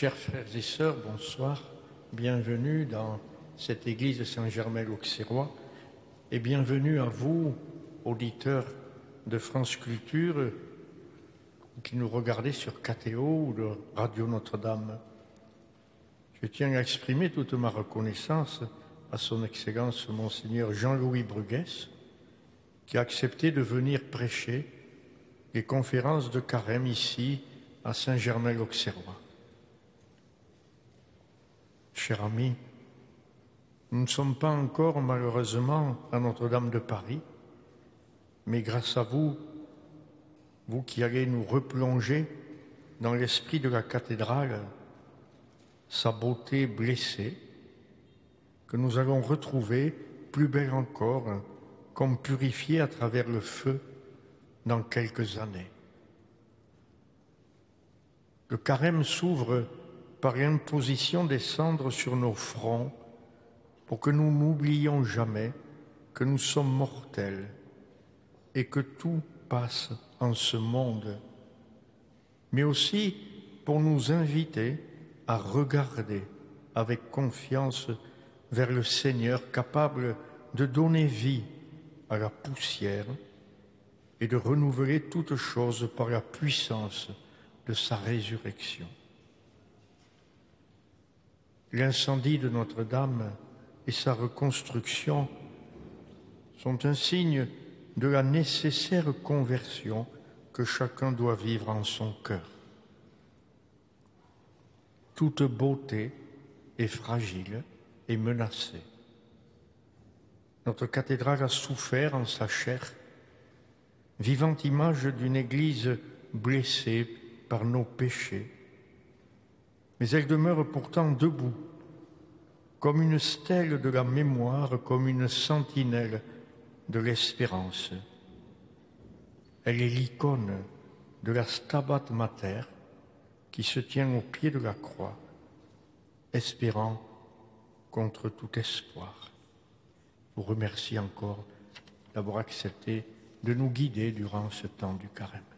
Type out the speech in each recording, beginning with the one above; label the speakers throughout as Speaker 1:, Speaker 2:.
Speaker 1: Chers frères et sœurs, bonsoir. Bienvenue dans cette église Saint-Germain-l'Auxerrois et bienvenue à vous, auditeurs de France Culture, qui nous regardez sur KTO ou de Radio Notre-Dame. Je tiens à exprimer toute ma reconnaissance à son Excellence Monseigneur Jean-Louis Bruguès, qui a accepté de venir prêcher les conférences de carême ici à Saint-Germain-l'Auxerrois. Cher ami, nous ne sommes pas encore malheureusement à Notre-Dame de Paris, mais grâce à vous, vous qui allez nous replonger dans l'esprit de la cathédrale, sa beauté blessée, que nous allons retrouver plus belle encore, comme purifiée à travers le feu dans quelques années. Le carême s'ouvre par l'imposition des cendres sur nos fronts pour que nous n'oublions jamais que nous sommes mortels et que tout passe en ce monde, mais aussi pour nous inviter à regarder avec confiance vers le Seigneur capable de donner vie à la poussière et de renouveler toutes choses par la puissance de sa résurrection. L'incendie de Notre-Dame et sa reconstruction sont un signe de la nécessaire conversion que chacun doit vivre en son cœur. Toute beauté est fragile et menacée. Notre cathédrale a souffert en sa chair, vivante image d'une Église blessée par nos péchés, mais elle demeure pourtant debout, comme une stèle de la mémoire, comme une sentinelle de l'espérance. Elle est l'icône de la Stabat Mater qui se tient au pied de la croix, espérant contre tout espoir. Je vous remercie encore d'avoir accepté de nous guider durant ce temps du carême.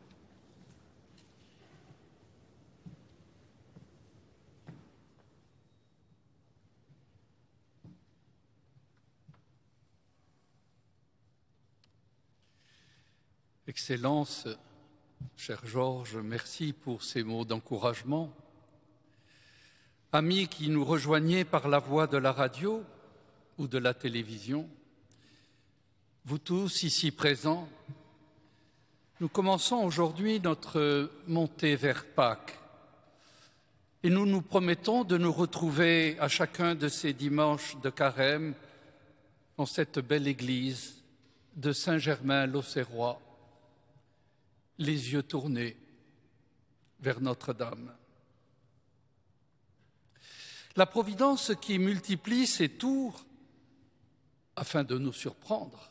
Speaker 2: Excellence, cher Georges, merci pour ces mots d'encouragement. Amis qui nous rejoignez par la voie de la radio ou de la télévision, vous tous ici présents, nous commençons aujourd'hui notre montée vers Pâques et nous nous promettons de nous retrouver à chacun de ces dimanches de carême dans cette belle église de Saint-Germain-l'Auxerrois les yeux tournés vers Notre-Dame. La Providence qui multiplie ses tours afin de nous surprendre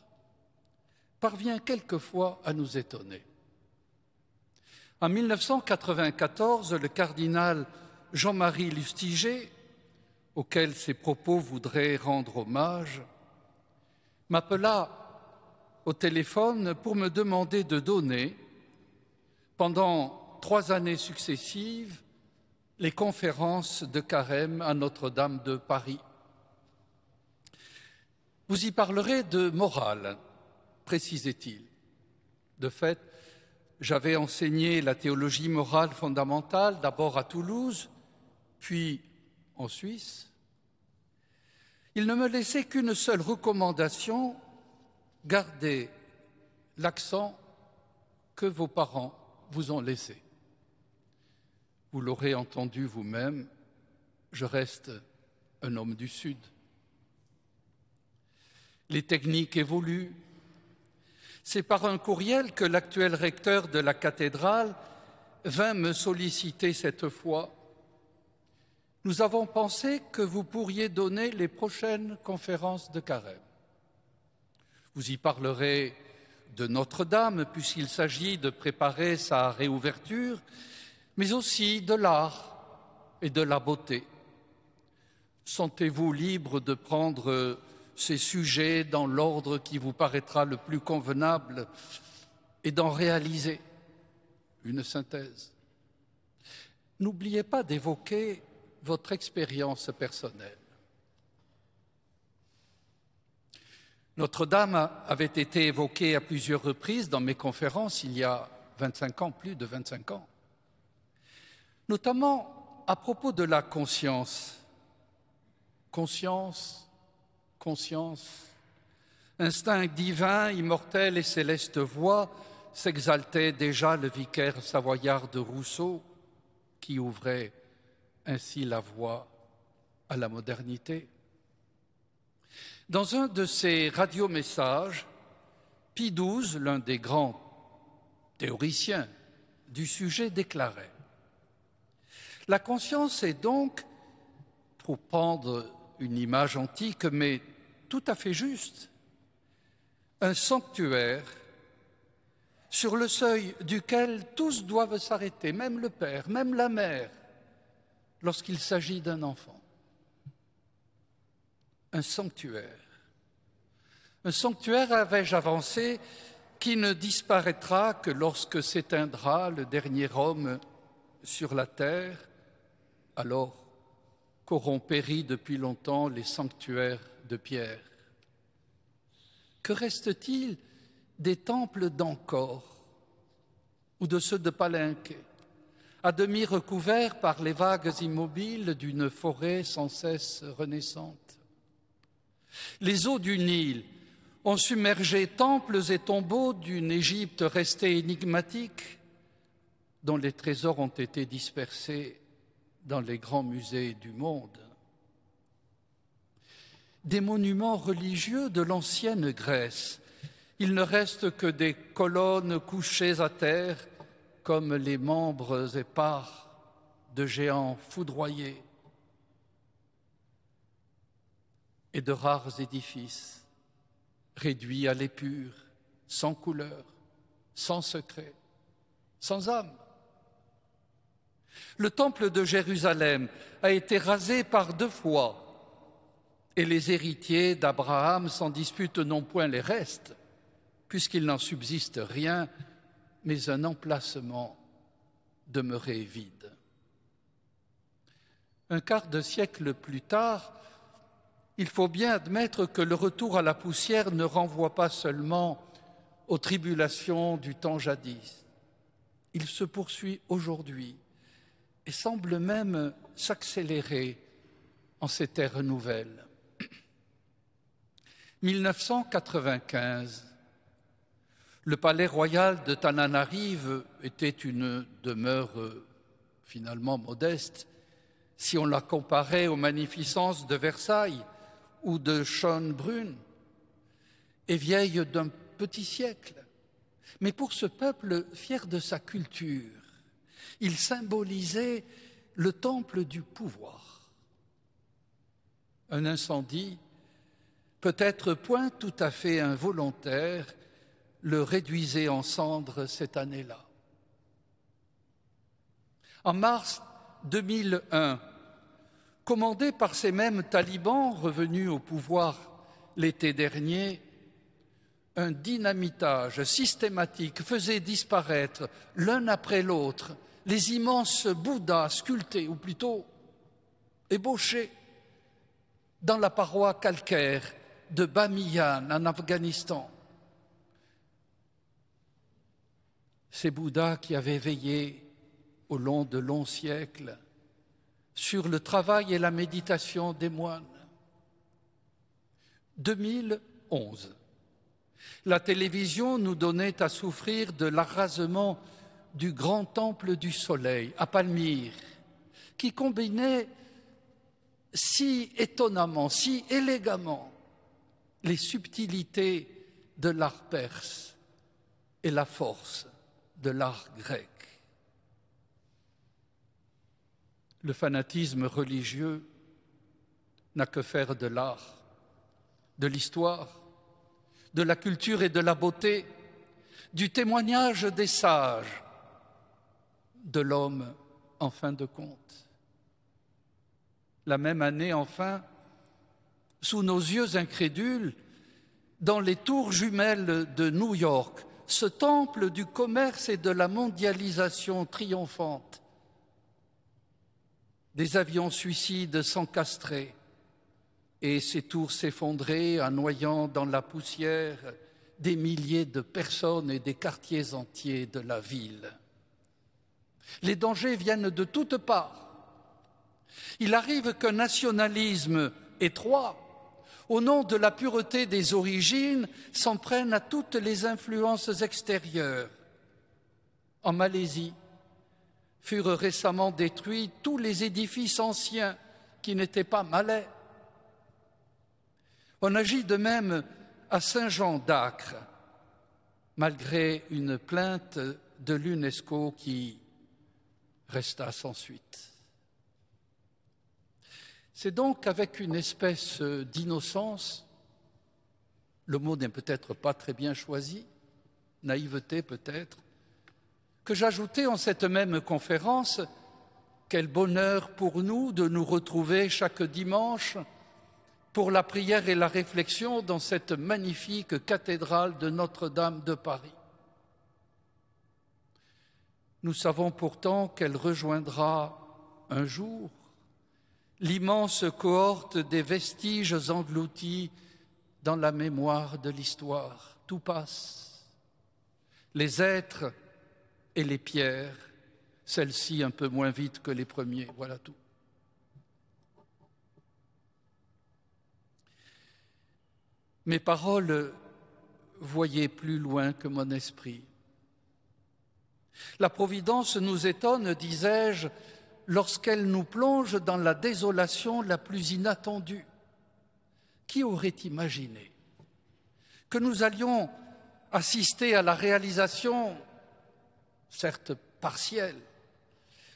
Speaker 2: parvient quelquefois à nous étonner. En 1994, le cardinal Jean-Marie Lustiger, auquel ces propos voudraient rendre hommage, m'appela au téléphone pour me demander de donner pendant trois années successives les conférences de carême à Notre-Dame de Paris. Vous y parlerez de morale, précisait-il. De fait, j'avais enseigné la théologie morale fondamentale d'abord à Toulouse, puis en Suisse. Il ne me laissait qu'une seule recommandation, garder l'accent que vos parents vous ont laissé. Vous l'aurez entendu vous-même, je reste un homme du Sud. Les techniques évoluent. C'est par un courriel que l'actuel recteur de la cathédrale vint me solliciter cette fois. Nous avons pensé que vous pourriez donner les prochaines conférences de carême. Vous y parlerez de Notre-Dame, puisqu'il s'agit de préparer sa réouverture, mais aussi de l'art et de la beauté. Sentez-vous libre de prendre ces sujets dans l'ordre qui vous paraîtra le plus convenable et d'en réaliser une synthèse. n'oubliez pas d'évoquer votre expérience personnelle. Notre-Dame avait été évoquée à plusieurs reprises dans mes conférences il y a 25 ans, plus de 25 ans, notamment à propos de la conscience. Conscience, conscience, instinct divin, immortel et céleste voix, s'exaltait déjà le vicaire savoyard de Rousseau, qui ouvrait ainsi la voie à la modernité. Dans un de ses radiomessages, Pie XII, l'un des grands théoriciens du sujet, déclarait La conscience est donc, pour prendre une image antique mais tout à fait juste, un sanctuaire sur le seuil duquel tous doivent s'arrêter, même le père, même la mère, lorsqu'il s'agit d'un enfant. Un sanctuaire. Un sanctuaire, avais-je avancé, qui ne disparaîtra que lorsque s'éteindra le dernier homme sur la terre, alors qu'auront péri depuis longtemps les sanctuaires de pierre? Que reste-t-il des temples d'Ancor ou de ceux de Palenque, à demi recouverts par les vagues immobiles d'une forêt sans cesse renaissante? Les eaux du Nil ont submergé temples et tombeaux d'une Égypte restée énigmatique, dont les trésors ont été dispersés dans les grands musées du monde. Des monuments religieux de l'ancienne Grèce, il ne reste que des colonnes couchées à terre comme les membres épars de géants foudroyés et de rares édifices réduit à l'épure, sans couleur, sans secret, sans âme. Le temple de Jérusalem a été rasé par deux fois, et les héritiers d'Abraham s'en disputent non point les restes, puisqu'il n'en subsiste rien, mais un emplacement demeuré vide. Un quart de siècle plus tard, il faut bien admettre que le retour à la poussière ne renvoie pas seulement aux tribulations du temps jadis. Il se poursuit aujourd'hui et semble même s'accélérer en ces terres nouvelles. 1995, le palais royal de Tananarive était une demeure finalement modeste si on la comparait aux magnificences de Versailles ou de Schönbrunn est vieille d'un petit siècle. Mais pour ce peuple fier de sa culture, il symbolisait le temple du pouvoir. Un incendie, peut-être point tout à fait involontaire, le réduisait en cendres cette année-là. En mars 2001, commandé par ces mêmes talibans revenus au pouvoir l'été dernier, un dynamitage systématique faisait disparaître l'un après l'autre les immenses Bouddhas sculptés, ou plutôt ébauchés, dans la paroi calcaire de Bamiyan en Afghanistan. Ces Bouddhas qui avaient veillé au long de longs siècles sur le travail et la méditation des moines. 2011. La télévision nous donnait à souffrir de l'arrasement du grand temple du soleil à Palmyre, qui combinait si étonnamment, si élégamment les subtilités de l'art perse et la force de l'art grec. Le fanatisme religieux n'a que faire de l'art, de l'histoire, de la culture et de la beauté, du témoignage des sages, de l'homme en fin de compte. La même année, enfin, sous nos yeux incrédules, dans les tours jumelles de New York, ce temple du commerce et de la mondialisation triomphante des avions suicides s'encastraient et ces tours s'effondraient, noyant dans la poussière des milliers de personnes et des quartiers entiers de la ville. Les dangers viennent de toutes parts. Il arrive qu'un nationalisme étroit, au nom de la pureté des origines, s'en prenne à toutes les influences extérieures. En Malaisie, furent récemment détruits tous les édifices anciens qui n'étaient pas malais. On agit de même à Saint-Jean d'Acre, malgré une plainte de l'UNESCO qui resta sans suite. C'est donc avec une espèce d'innocence, le mot n'est peut-être pas très bien choisi, naïveté peut-être, que j'ajoutais en cette même conférence quel bonheur pour nous de nous retrouver chaque dimanche pour la prière et la réflexion dans cette magnifique cathédrale de Notre-Dame de Paris. Nous savons pourtant qu'elle rejoindra un jour l'immense cohorte des vestiges engloutis dans la mémoire de l'histoire. Tout passe. Les êtres et les pierres, celles-ci un peu moins vite que les premiers. Voilà tout. Mes paroles voyaient plus loin que mon esprit. La Providence nous étonne, disais-je, lorsqu'elle nous plonge dans la désolation la plus inattendue. Qui aurait imaginé que nous allions assister à la réalisation certes partielle,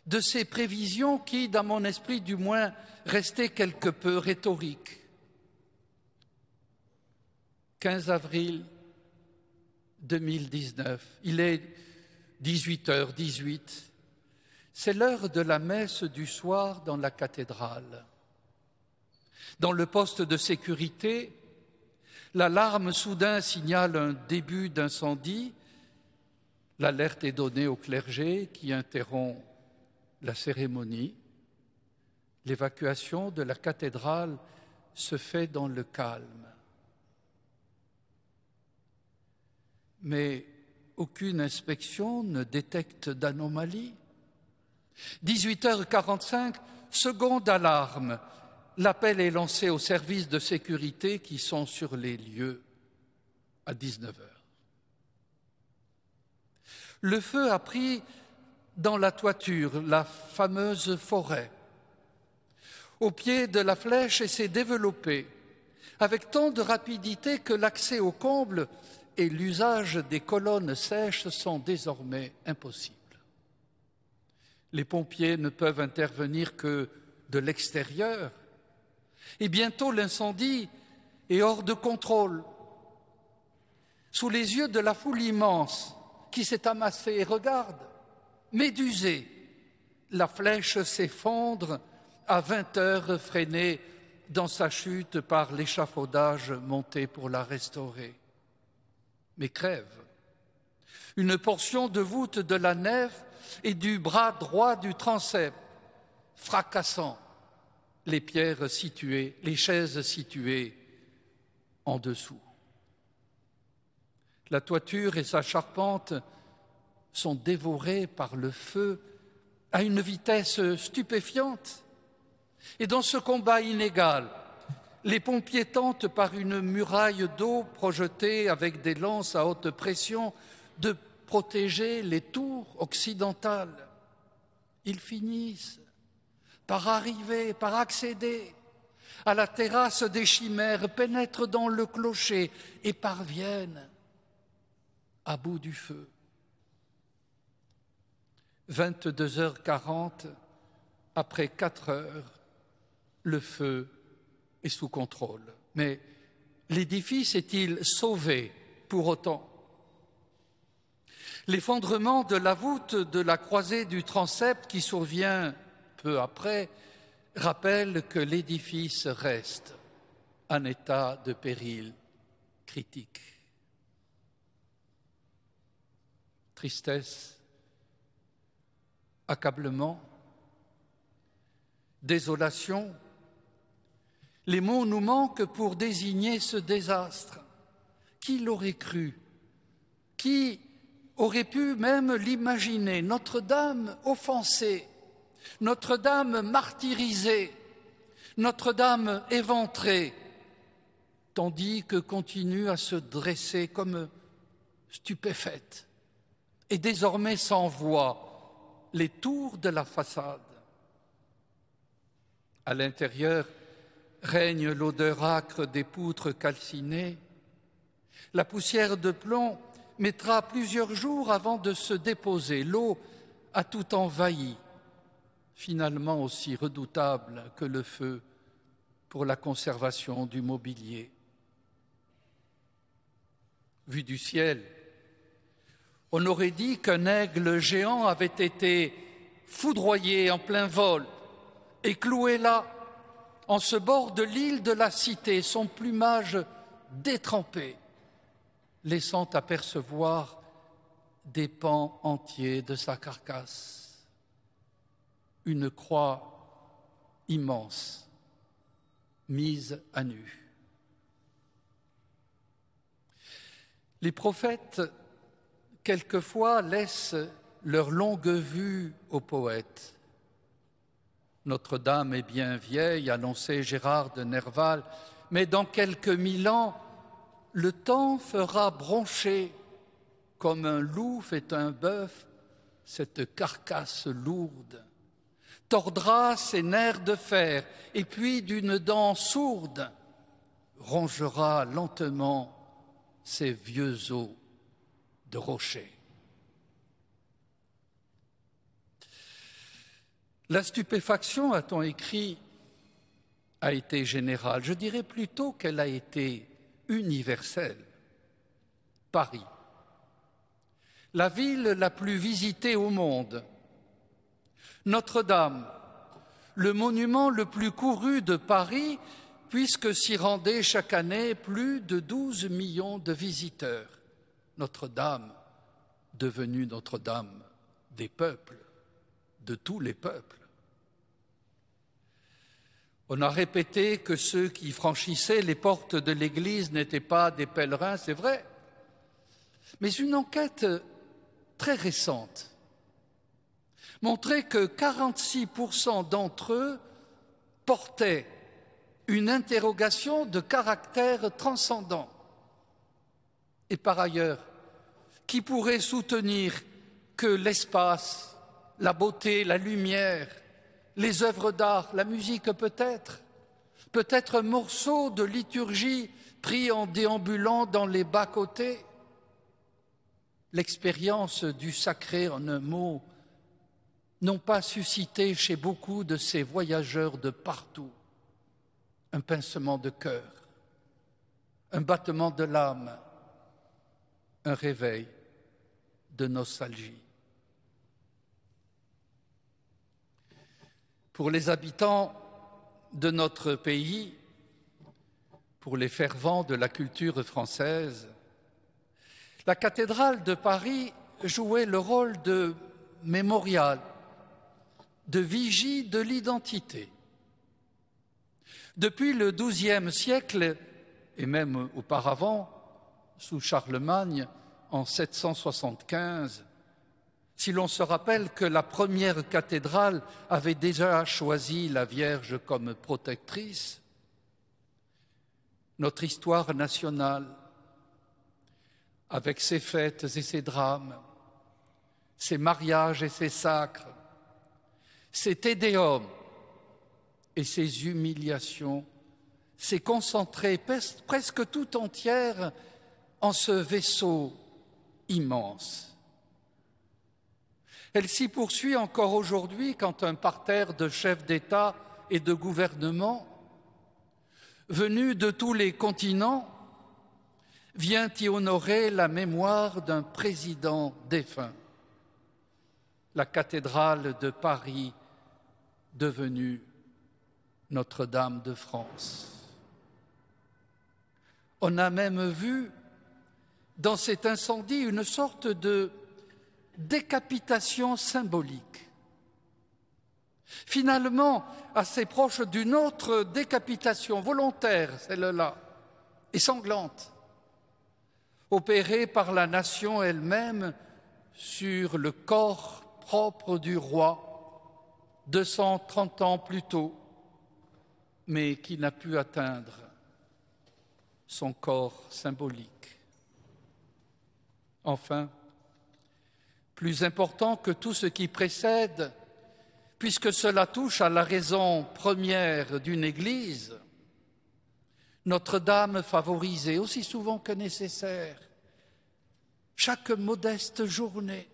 Speaker 2: de ces prévisions qui, dans mon esprit du moins, restaient quelque peu rhétoriques. 15 avril 2019, il est 18h18, c'est l'heure de la messe du soir dans la cathédrale. Dans le poste de sécurité, l'alarme soudain signale un début d'incendie L'alerte est donnée au clergé qui interrompt la cérémonie. L'évacuation de la cathédrale se fait dans le calme. Mais aucune inspection ne détecte d'anomalie. 18h45, seconde alarme. L'appel est lancé aux services de sécurité qui sont sur les lieux à 19h. Le feu a pris dans la toiture, la fameuse forêt. Au pied de la flèche et s'est développé avec tant de rapidité que l'accès au comble et l'usage des colonnes sèches sont désormais impossibles. Les pompiers ne peuvent intervenir que de l'extérieur et bientôt l'incendie est hors de contrôle. Sous les yeux de la foule immense, qui s'est amassé et regarde, médusé, la flèche s'effondre à vingt heures freinée dans sa chute par l'échafaudage monté pour la restaurer. Mais crève. Une portion de voûte de la nef et du bras droit du transept, fracassant les pierres situées, les chaises situées en dessous. La toiture et sa charpente sont dévorées par le feu à une vitesse stupéfiante. Et dans ce combat inégal, les pompiers tentent par une muraille d'eau projetée avec des lances à haute pression de protéger les tours occidentales. Ils finissent par arriver, par accéder à la terrasse des chimères, pénètrent dans le clocher et parviennent à bout du feu. 22h40, après 4 heures, le feu est sous contrôle. Mais l'édifice est-il sauvé pour autant? L'effondrement de la voûte de la croisée du transept qui survient peu après rappelle que l'édifice reste en état de péril critique. Tristesse, accablement, désolation. Les mots nous manquent pour désigner ce désastre. Qui l'aurait cru? Qui aurait pu même l'imaginer? Notre-Dame offensée, Notre-Dame martyrisée, Notre-Dame éventrée, tandis que continue à se dresser comme stupéfaite et désormais sans voix les tours de la façade. À l'intérieur règne l'odeur âcre des poutres calcinées. La poussière de plomb mettra plusieurs jours avant de se déposer. L'eau a tout envahi, finalement aussi redoutable que le feu pour la conservation du mobilier. Vu du ciel, on aurait dit qu'un aigle géant avait été foudroyé en plein vol et cloué là, en ce bord de l'île de la cité, son plumage détrempé, laissant apercevoir des pans entiers de sa carcasse, une croix immense mise à nu. Les prophètes quelquefois laissent leur longue vue aux poètes. Notre-Dame est bien vieille, annonçait Gérard de Nerval, mais dans quelques mille ans, le temps fera broncher, comme un loup fait un bœuf, cette carcasse lourde, tordra ses nerfs de fer, et puis d'une dent sourde, rongera lentement ses vieux os de rocher. La stupéfaction, a-t-on écrit, a été générale. Je dirais plutôt qu'elle a été universelle. Paris, la ville la plus visitée au monde, Notre-Dame, le monument le plus couru de Paris, puisque s'y rendaient chaque année plus de 12 millions de visiteurs. Notre-Dame, devenue Notre-Dame des peuples, de tous les peuples. On a répété que ceux qui franchissaient les portes de l'Église n'étaient pas des pèlerins, c'est vrai. Mais une enquête très récente montrait que 46% d'entre eux portaient une interrogation de caractère transcendant. Et par ailleurs, qui pourrait soutenir que l'espace, la beauté, la lumière, les œuvres d'art, la musique peut-être, peut-être un morceau de liturgie pris en déambulant dans les bas-côtés, l'expérience du sacré en un mot n'ont pas suscité chez beaucoup de ces voyageurs de partout un pincement de cœur, un battement de l'âme, un réveil de nostalgie. Pour les habitants de notre pays, pour les fervents de la culture française, la cathédrale de Paris jouait le rôle de mémorial, de vigie de l'identité. Depuis le XIIe siècle, et même auparavant, sous Charlemagne, en 775, si l'on se rappelle que la première cathédrale avait déjà choisi la Vierge comme protectrice, notre histoire nationale, avec ses fêtes et ses drames, ses mariages et ses sacres, ses tédéums et ses humiliations, s'est concentrée presque tout entière en ce vaisseau immense elle s'y poursuit encore aujourd'hui quand un parterre de chefs d'État et de gouvernement, venus de tous les continents, vient y honorer la mémoire d'un président défunt, la cathédrale de Paris devenue Notre-Dame de France. On a même vu dans cet incendie une sorte de décapitation symbolique. Finalement, assez proche d'une autre décapitation volontaire, celle-là, et sanglante, opérée par la nation elle-même sur le corps propre du roi 230 ans plus tôt, mais qui n'a pu atteindre son corps symbolique. Enfin, plus important que tout ce qui précède, puisque cela touche à la raison première d'une Église, Notre-Dame favorisait aussi souvent que nécessaire, chaque modeste journée,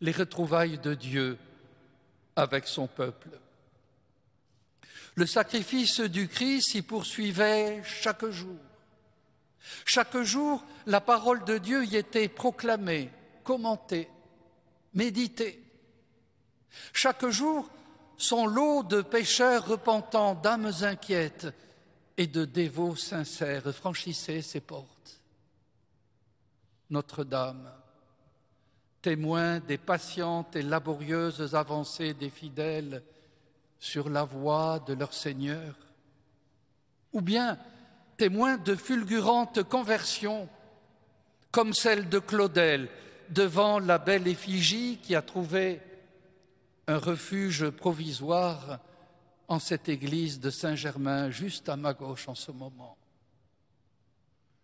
Speaker 2: les retrouvailles de Dieu avec son peuple. Le sacrifice du Christ s'y poursuivait chaque jour. Chaque jour, la parole de Dieu y était proclamée, commentée, méditée. Chaque jour, son lot de pécheurs repentants, d'âmes inquiètes et de dévots sincères franchissait ses portes. Notre-Dame, témoin des patientes et laborieuses avancées des fidèles sur la voie de leur Seigneur, ou bien témoin de fulgurantes conversions, comme celle de Claudel devant la belle effigie qui a trouvé un refuge provisoire en cette église de Saint-Germain, juste à ma gauche en ce moment.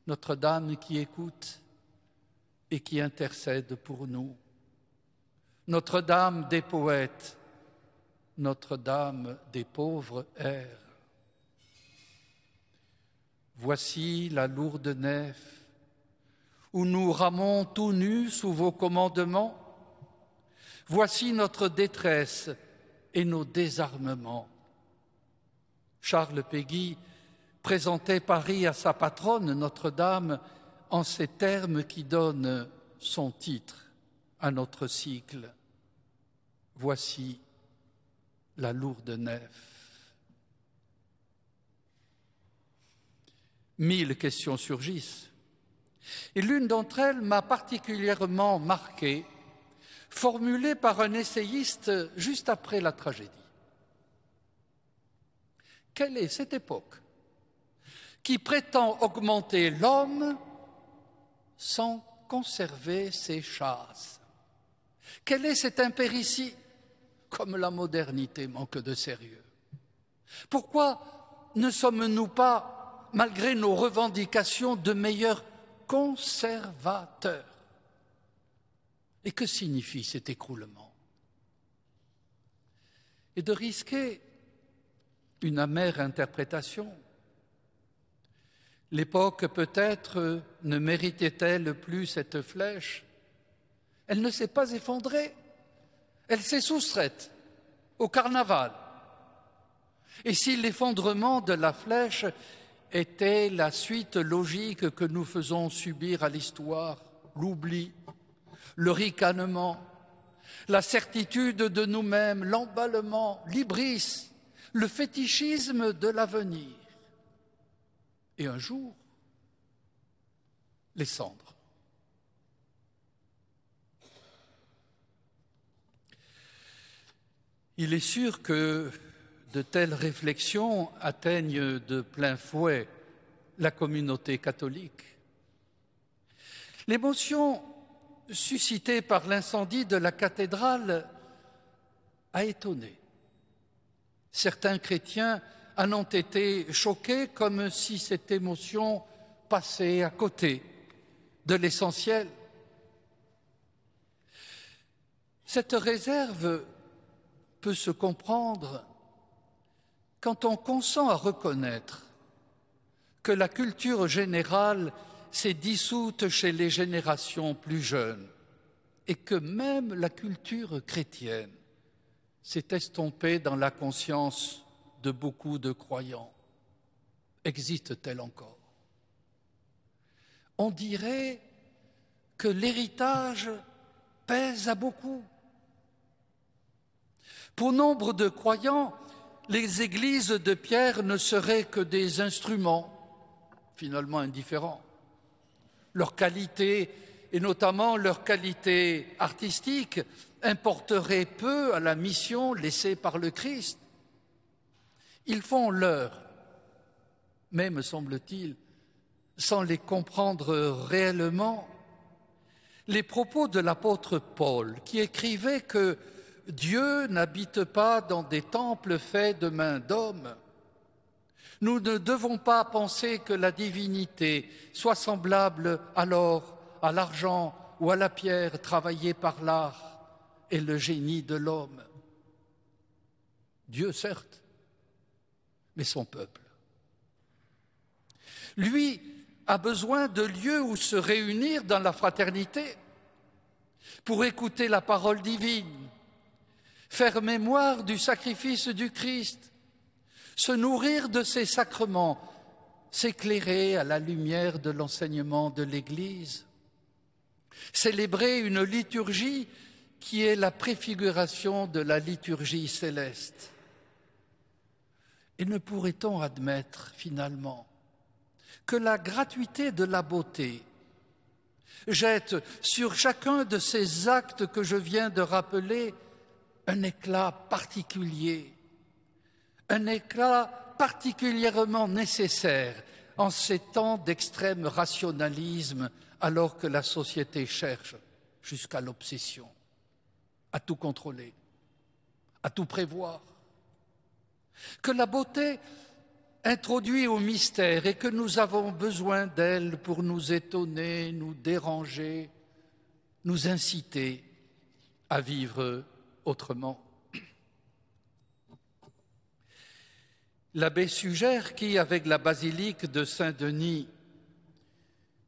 Speaker 2: Notre-Dame qui écoute et qui intercède pour nous. Notre-Dame des poètes, Notre-Dame des pauvres airs. Voici la lourde nef où nous ramons tout nus sous vos commandements. Voici notre détresse et nos désarmements. Charles Péguy présentait Paris à sa patronne, Notre-Dame, en ces termes qui donnent son titre à notre cycle. Voici la lourde nef. Mille questions surgissent. Et l'une d'entre elles m'a particulièrement marqué, formulée par un essayiste juste après la tragédie. Quelle est cette époque qui prétend augmenter l'homme sans conserver ses chasses? Quelle est cette impéritie Comme la modernité manque de sérieux? Pourquoi ne sommes-nous pas, malgré nos revendications, de meilleurs conservateurs. Et que signifie cet écroulement? Et de risquer une amère interprétation. L'époque peut-être ne méritait-elle plus cette flèche? Elle ne s'est pas effondrée, elle s'est soustraite au carnaval. Et si l'effondrement de la flèche était la suite logique que nous faisons subir à l'histoire, l'oubli, le ricanement, la certitude de nous-mêmes, l'emballement, l'ibris, le fétichisme de l'avenir, et un jour, les cendres. Il est sûr que de telles réflexions atteignent de plein fouet la communauté catholique. L'émotion suscitée par l'incendie de la cathédrale a étonné. Certains chrétiens en ont été choqués comme si cette émotion passait à côté de l'essentiel. Cette réserve peut se comprendre quand on consent à reconnaître que la culture générale s'est dissoute chez les générations plus jeunes et que même la culture chrétienne s'est estompée dans la conscience de beaucoup de croyants existe-t-elle encore? On dirait que l'héritage pèse à beaucoup. Pour nombre de croyants, les églises de Pierre ne seraient que des instruments, finalement indifférents. Leur qualité, et notamment leur qualité artistique, importerait peu à la mission laissée par le Christ. Ils font leur, mais, me semble-t-il, sans les comprendre réellement, les propos de l'apôtre Paul, qui écrivait que Dieu n'habite pas dans des temples faits de mains d'hommes. Nous ne devons pas penser que la divinité soit semblable alors à l'argent ou à la pierre travaillée par l'art et le génie de l'homme. Dieu, certes, mais son peuple. Lui a besoin de lieux où se réunir dans la fraternité pour écouter la parole divine, faire mémoire du sacrifice du Christ, se nourrir de ses sacrements, s'éclairer à la lumière de l'enseignement de l'Église, célébrer une liturgie qui est la préfiguration de la liturgie céleste. Et ne pourrait-on admettre finalement que la gratuité de la beauté jette sur chacun de ces actes que je viens de rappeler un éclat particulier, un éclat particulièrement nécessaire en ces temps d'extrême rationalisme alors que la société cherche jusqu'à l'obsession, à tout contrôler, à tout prévoir. Que la beauté introduit au mystère et que nous avons besoin d'elle pour nous étonner, nous déranger, nous inciter à vivre autrement. L'abbé suggère qui, avec la basilique de Saint-Denis,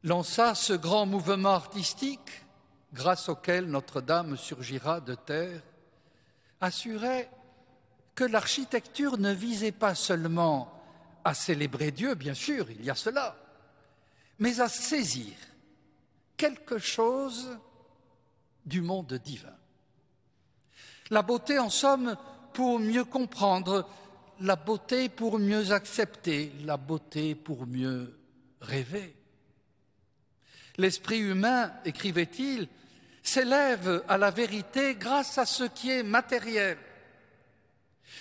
Speaker 2: lança ce grand mouvement artistique grâce auquel Notre-Dame surgira de terre, assurait que l'architecture ne visait pas seulement à célébrer Dieu, bien sûr, il y a cela, mais à saisir quelque chose du monde divin. La beauté, en somme, pour mieux comprendre, la beauté pour mieux accepter, la beauté pour mieux rêver. L'esprit humain, écrivait-il, s'élève à la vérité grâce à ce qui est matériel.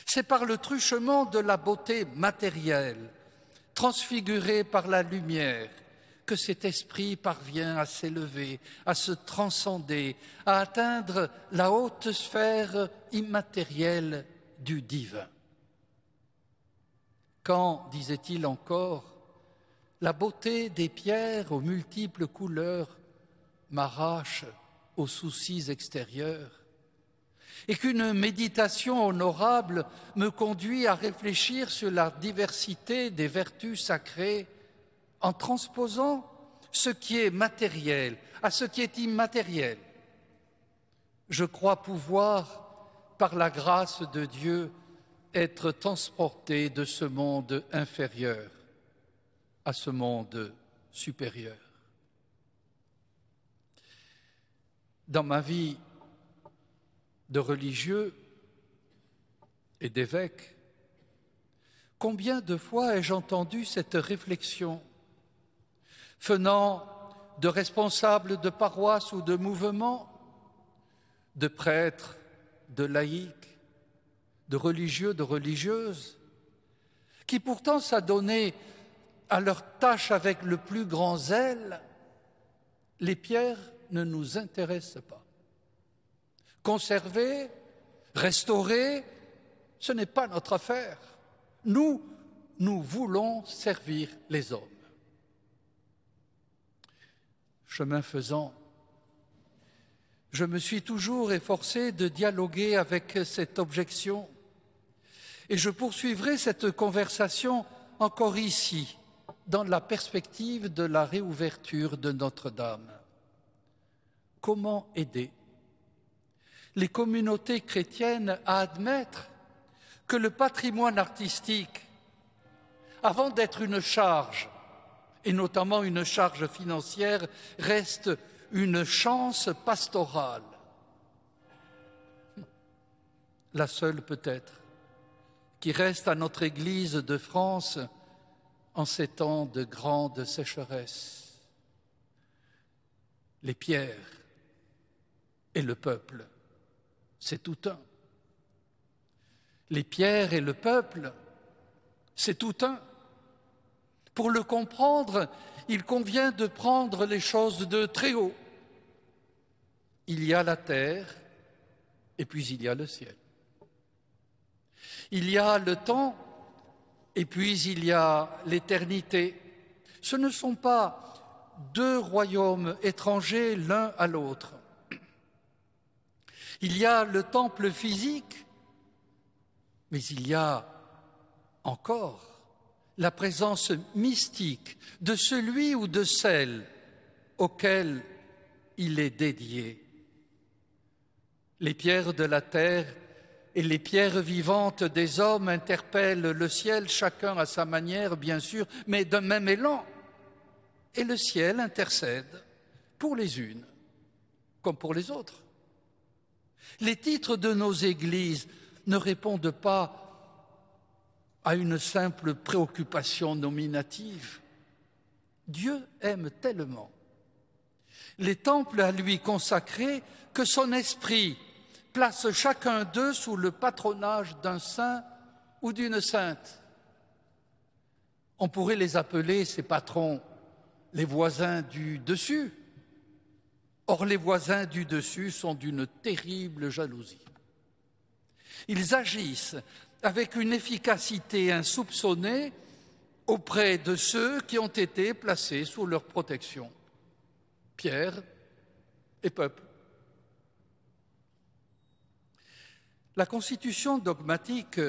Speaker 2: C'est par le truchement de la beauté matérielle, transfigurée par la lumière, que cet esprit parvient à s'élever, à se transcender, à atteindre la haute sphère immatérielle du divin. Quand, disait-il encore, la beauté des pierres aux multiples couleurs m'arrache aux soucis extérieurs, et qu'une méditation honorable me conduit à réfléchir sur la diversité des vertus sacrées, en transposant ce qui est matériel à ce qui est immatériel. Je crois pouvoir, par la grâce de Dieu, être transporté de ce monde inférieur à ce monde supérieur. Dans ma vie de religieux et d'évêque, combien de fois ai-je entendu cette réflexion venant de responsables de paroisses ou de mouvements, de prêtres, de laïcs, de religieux, de religieuses, qui pourtant s'adonnaient à leur tâche avec le plus grand zèle, les pierres ne nous intéressent pas. Conserver, restaurer, ce n'est pas notre affaire. Nous, nous voulons servir les hommes. Chemin faisant, je me suis toujours efforcé de dialoguer avec cette objection et je poursuivrai cette conversation encore ici, dans la perspective de la réouverture de Notre-Dame. Comment aider les communautés chrétiennes à admettre que le patrimoine artistique, avant d'être une charge, et notamment une charge financière, reste une chance pastorale. La seule peut-être qui reste à notre Église de France en ces temps de grande sécheresse. Les pierres et le peuple c'est tout un. Les pierres et le peuple, c'est tout un. Pour le comprendre, il convient de prendre les choses de très haut. Il y a la terre et puis il y a le ciel. Il y a le temps et puis il y a l'éternité. Ce ne sont pas deux royaumes étrangers l'un à l'autre. Il y a le temple physique, mais il y a encore la présence mystique de celui ou de celle auquel il est dédié. Les pierres de la terre et les pierres vivantes des hommes interpellent le ciel, chacun à sa manière, bien sûr, mais d'un même élan. Et le ciel intercède pour les unes comme pour les autres. Les titres de nos églises ne répondent pas à une simple préoccupation nominative. Dieu aime tellement les temples à lui consacrés que son esprit place chacun d'eux sous le patronage d'un saint ou d'une sainte. On pourrait les appeler, ces patrons, les voisins du dessus. Or, les voisins du dessus sont d'une terrible jalousie. Ils agissent avec une efficacité insoupçonnée auprès de ceux qui ont été placés sous leur protection, Pierre et peuple. La constitution dogmatique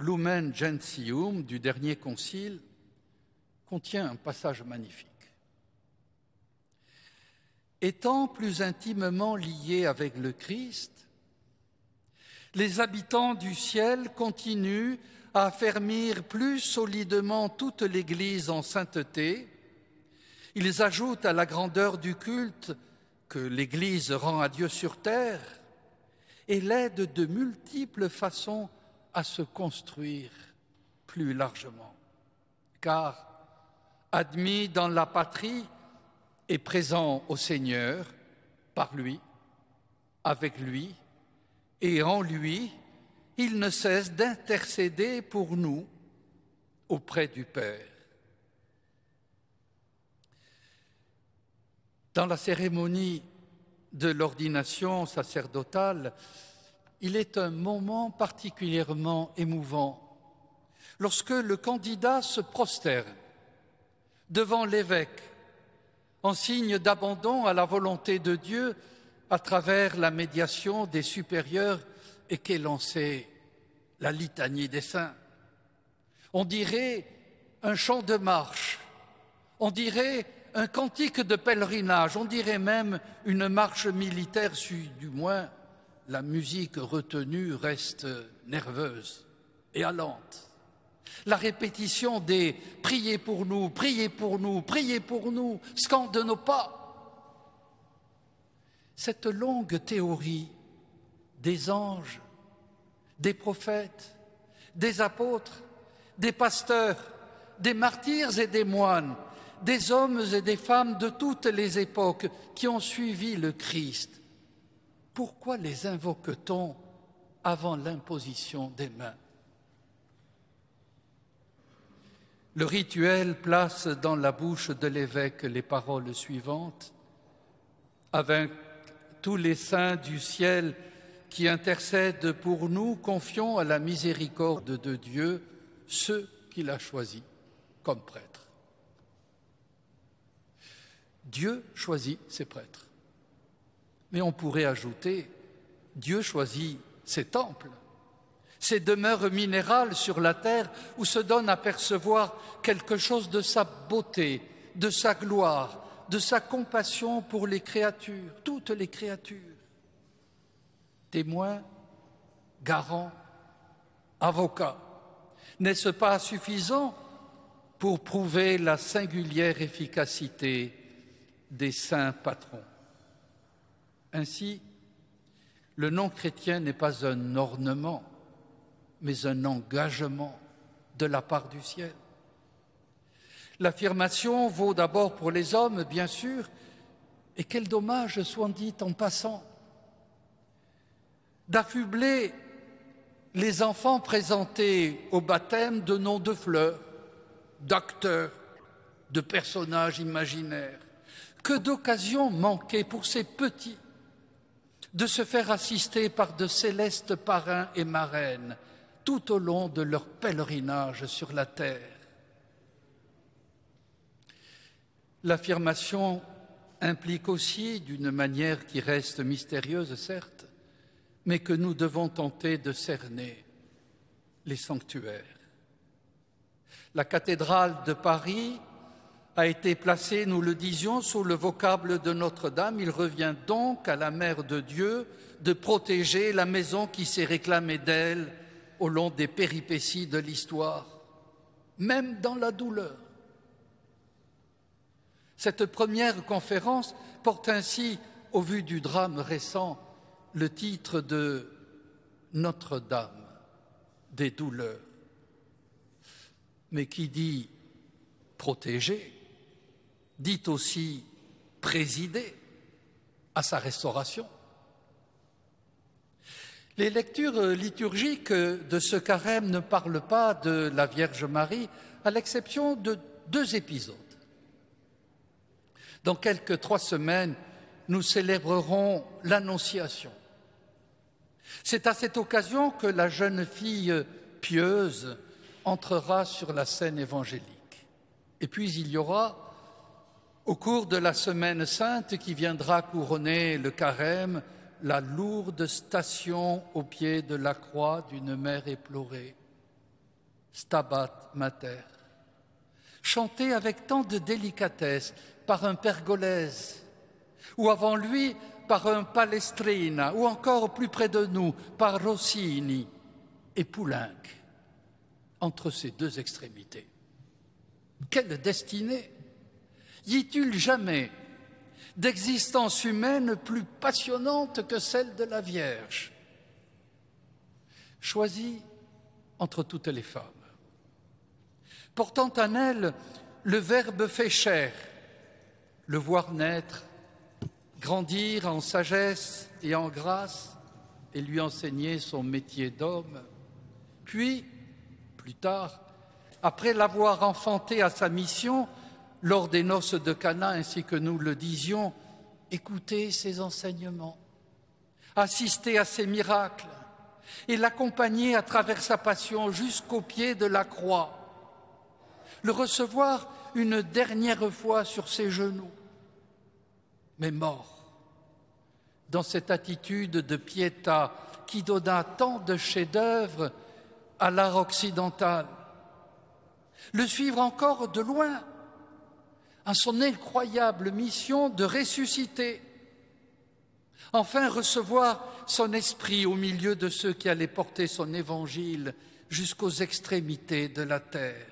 Speaker 2: Lumen Gentium du dernier concile contient un passage magnifique. Étant plus intimement liés avec le Christ, les habitants du ciel continuent à affermir plus solidement toute l'Église en sainteté. Ils ajoutent à la grandeur du culte que l'Église rend à Dieu sur terre et l'aident de multiples façons à se construire plus largement. Car, admis dans la patrie et présent au Seigneur, par lui, avec lui, et en lui, il ne cesse d'intercéder pour nous auprès du Père. Dans la cérémonie de l'ordination sacerdotale, il est un moment particulièrement émouvant lorsque le candidat se prosterne devant l'évêque en signe d'abandon à la volonté de Dieu à travers la médiation des supérieurs et qu'est lancée la litanie des saints. On dirait un chant de marche, on dirait un cantique de pèlerinage, on dirait même une marche militaire, si du moins la musique retenue reste nerveuse et allante. La répétition des priez pour nous, priez pour nous, priez pour nous, scande nos pas cette longue théorie des anges, des prophètes, des apôtres, des pasteurs, des martyrs et des moines, des hommes et des femmes de toutes les époques qui ont suivi le Christ. Pourquoi les invoque-t-on avant l'imposition des mains? Le rituel place dans la bouche de l'évêque les paroles suivantes avec tous les saints du ciel qui intercèdent pour nous, confions à la miséricorde de Dieu ceux qu'il a choisis comme prêtres. Dieu choisit ses prêtres. Mais on pourrait ajouter, Dieu choisit ses temples, ses demeures minérales sur la terre où se donne à percevoir quelque chose de sa beauté, de sa gloire, de sa compassion pour les créatures, toutes les créatures. Témoins, garants, avocats, n'est-ce pas suffisant pour prouver la singulière efficacité des saints patrons? Ainsi, le nom chrétien n'est pas un ornement, mais un engagement de la part du ciel. L'affirmation vaut d'abord pour les hommes, bien sûr, et quel dommage soit dit en passant. d'affubler les enfants présentés au baptême de noms de fleurs, d'acteurs, de personnages imaginaires. Que d'occasions manquées pour ces petits de se faire assister par de célestes parrains et marraines tout au long de leur pèlerinage sur la terre. L'affirmation implique aussi, d'une manière qui reste mystérieuse certes, mais que nous devons tenter de cerner les sanctuaires. La cathédrale de Paris a été placée, nous le disions, sous le vocable de Notre-Dame. Il revient donc à la Mère de Dieu de protéger la maison qui s'est réclamée d'elle au long des péripéties de l'histoire, même dans la douleur. Cette première conférence porte ainsi, au vu du drame récent, le titre de Notre-Dame des douleurs. Mais qui dit protéger, dit aussi présider à sa restauration. Les lectures liturgiques de ce carême ne parlent pas de la Vierge Marie, à l'exception de deux épisodes. Dans quelques trois semaines, nous célébrerons l'Annonciation. C'est à cette occasion que la jeune fille pieuse entrera sur la scène évangélique. Et puis il y aura, au cours de la semaine sainte qui viendra couronner le carême, la lourde station au pied de la croix d'une mère éplorée, Stabat Mater, chantée avec tant de délicatesse par un pergolèse, ou avant lui par un Palestrina, ou encore plus près de nous par Rossini et Poulenc, entre ces deux extrémités. Quelle destinée Y a-t-il jamais d'existence humaine plus passionnante que celle de la Vierge, choisie entre toutes les femmes, portant en elle le Verbe fait chair, le voir naître grandir en sagesse et en grâce et lui enseigner son métier d'homme. Puis, plus tard, après l'avoir enfanté à sa mission, lors des noces de Cana, ainsi que nous le disions, écouter ses enseignements, assister à ses miracles et l'accompagner à travers sa passion jusqu'au pied de la croix, le recevoir une dernière fois sur ses genoux, mais mort, dans cette attitude de piéta qui donna tant de chefs-d'œuvre à l'art occidental. Le suivre encore de loin à son incroyable mission de ressusciter. Enfin, recevoir son esprit au milieu de ceux qui allaient porter son évangile jusqu'aux extrémités de la terre,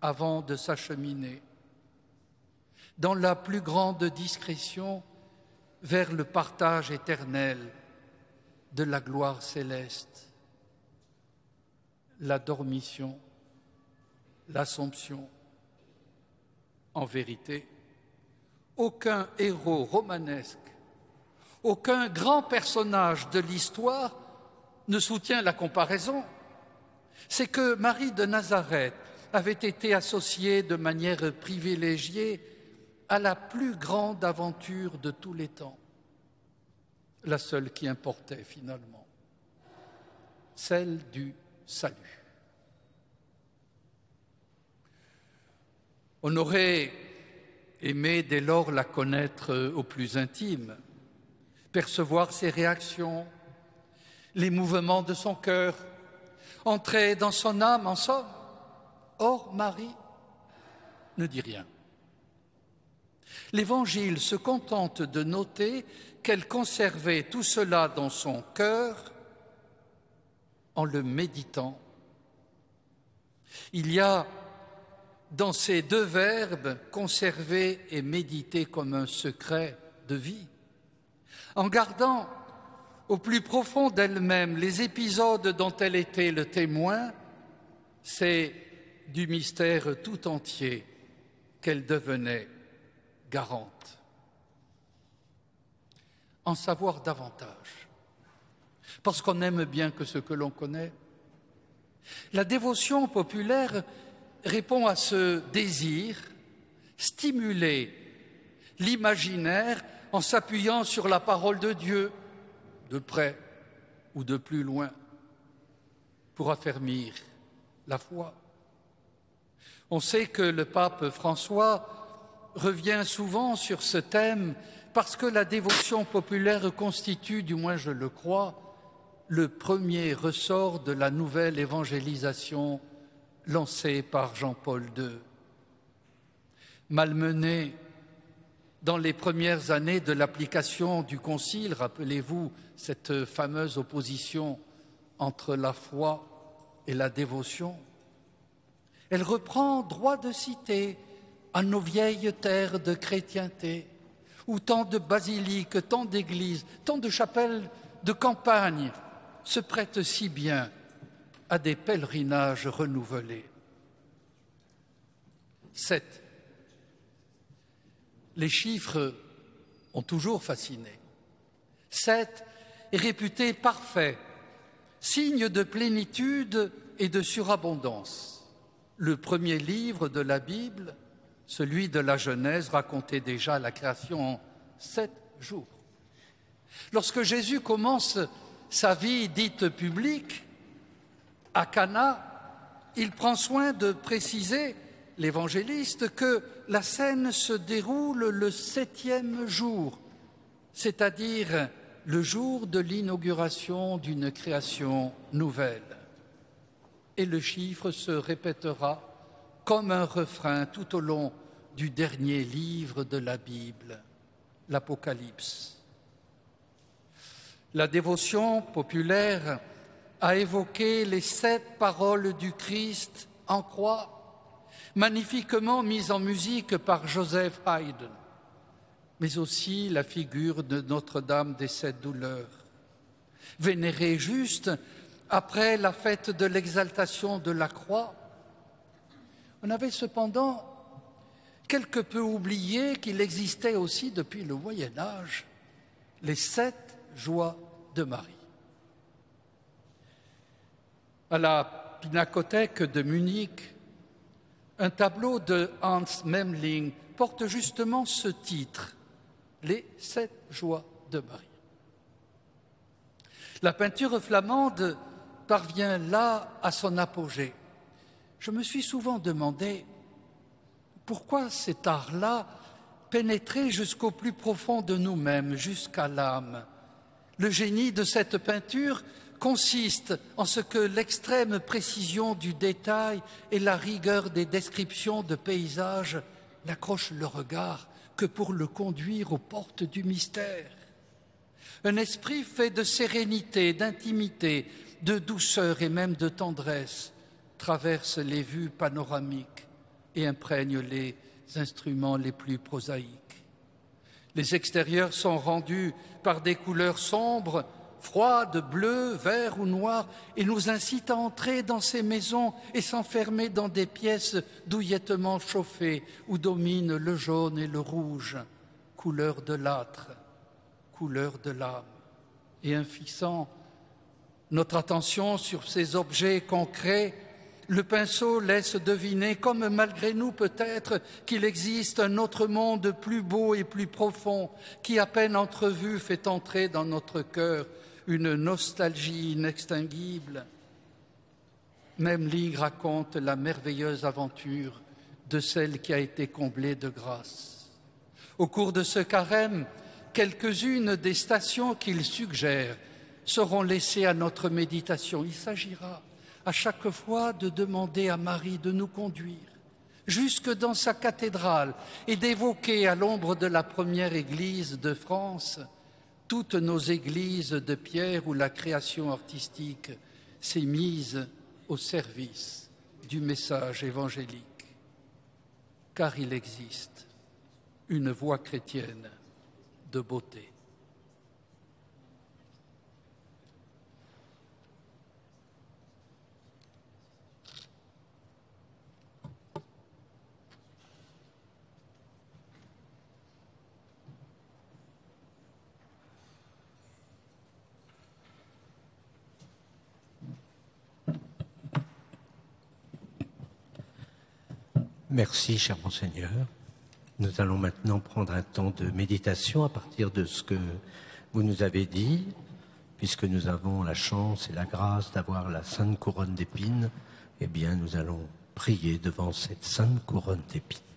Speaker 2: avant de s'acheminer dans la plus grande discrétion vers le partage éternel de la gloire céleste, la dormition, l'assomption. En vérité, aucun héros romanesque, aucun grand personnage de l'histoire ne soutient la comparaison. C'est que Marie de Nazareth avait été associée de manière privilégiée à la plus grande aventure de tous les temps, la seule qui importait finalement, celle du salut. On aurait aimé dès lors la connaître au plus intime, percevoir ses réactions, les mouvements de son cœur, entrer dans son âme en somme. Or, Marie ne dit rien. L'Évangile se contente de noter qu'elle conservait tout cela dans son cœur en le méditant. Il y a dans ces deux verbes conserver et méditer comme un secret de vie, en gardant au plus profond d'elle-même les épisodes dont elle était le témoin, c'est du mystère tout entier qu'elle devenait garante. En savoir davantage, parce qu'on aime bien que ce que l'on connaît. La dévotion populaire répond à ce désir, stimuler l'imaginaire en s'appuyant sur la parole de Dieu, de près ou de plus loin, pour affermir la foi. On sait que le pape François revient souvent sur ce thème parce que la dévotion populaire constitue, du moins je le crois, le premier ressort de la nouvelle évangélisation lancée par Jean-Paul II. Malmené dans les premières années de l'application du Concile, rappelez-vous cette fameuse opposition entre la foi et la dévotion, elle reprend droit de cité à nos vieilles terres de chrétienté, où tant de basiliques, tant d'églises, tant de chapelles de campagne se prête si bien à des pèlerinages renouvelés. 7. Les chiffres ont toujours fasciné. 7 est réputé parfait, signe de plénitude et de surabondance. Le premier livre de la Bible, celui de la Genèse, racontait déjà la création en sept jours. Lorsque Jésus commence sa vie dite publique, à Cana, il prend soin de préciser, l'évangéliste, que la scène se déroule le septième jour, c'est-à-dire le jour de l'inauguration d'une création nouvelle. Et le chiffre se répétera comme un refrain tout au long du dernier livre de la Bible, l'Apocalypse. La dévotion populaire a évoqué les sept paroles du Christ en croix, magnifiquement mises en musique par Joseph Haydn, mais aussi la figure de Notre-Dame des sept douleurs, vénérée juste après la fête de l'exaltation de la croix. On avait cependant quelque peu oublié qu'il existait aussi depuis le Moyen Âge les sept joie de Marie. À la Pinacothèque de Munich, un tableau de Hans Memling porte justement ce titre, Les sept joies de Marie. La peinture flamande parvient là à son apogée. Je me suis souvent demandé pourquoi cet art-là pénétrait jusqu'au plus profond de nous-mêmes, jusqu'à l'âme, le génie de cette peinture consiste en ce que l'extrême précision du détail et la rigueur des descriptions de paysages n'accrochent le regard que pour le conduire aux portes du mystère. Un esprit fait de sérénité, d'intimité, de douceur et même de tendresse traverse les vues panoramiques et imprègne les instruments les plus prosaïques. Les extérieurs sont rendus par des couleurs sombres, froides, bleues, verts ou noires, et nous incitent à entrer dans ces maisons et s'enfermer dans des pièces douillettement chauffées où dominent le jaune et le rouge, couleur de l'âtre, couleur de l'âme. Et en fixant notre attention sur ces objets concrets, le pinceau laisse deviner, comme malgré nous peut-être, qu'il existe un autre monde plus beau et plus profond, qui à peine entrevu fait entrer dans notre cœur une nostalgie inextinguible. Même Ligue raconte la merveilleuse aventure de celle qui a été comblée de grâce. Au cours de ce carême, quelques-unes des stations qu'il suggère seront laissées à notre méditation. Il s'agira à chaque fois de demander à Marie de nous conduire jusque dans sa cathédrale et d'évoquer à l'ombre de la première église de France toutes nos églises de pierre où la création artistique s'est mise au service du message évangélique. Car il existe une voie chrétienne de beauté.
Speaker 3: Merci, cher monseigneur. Nous allons maintenant prendre un temps de méditation à partir de ce que vous nous avez dit, puisque nous avons la chance et la grâce d'avoir la sainte couronne d'épines. Eh bien, nous allons prier devant cette sainte couronne d'épines.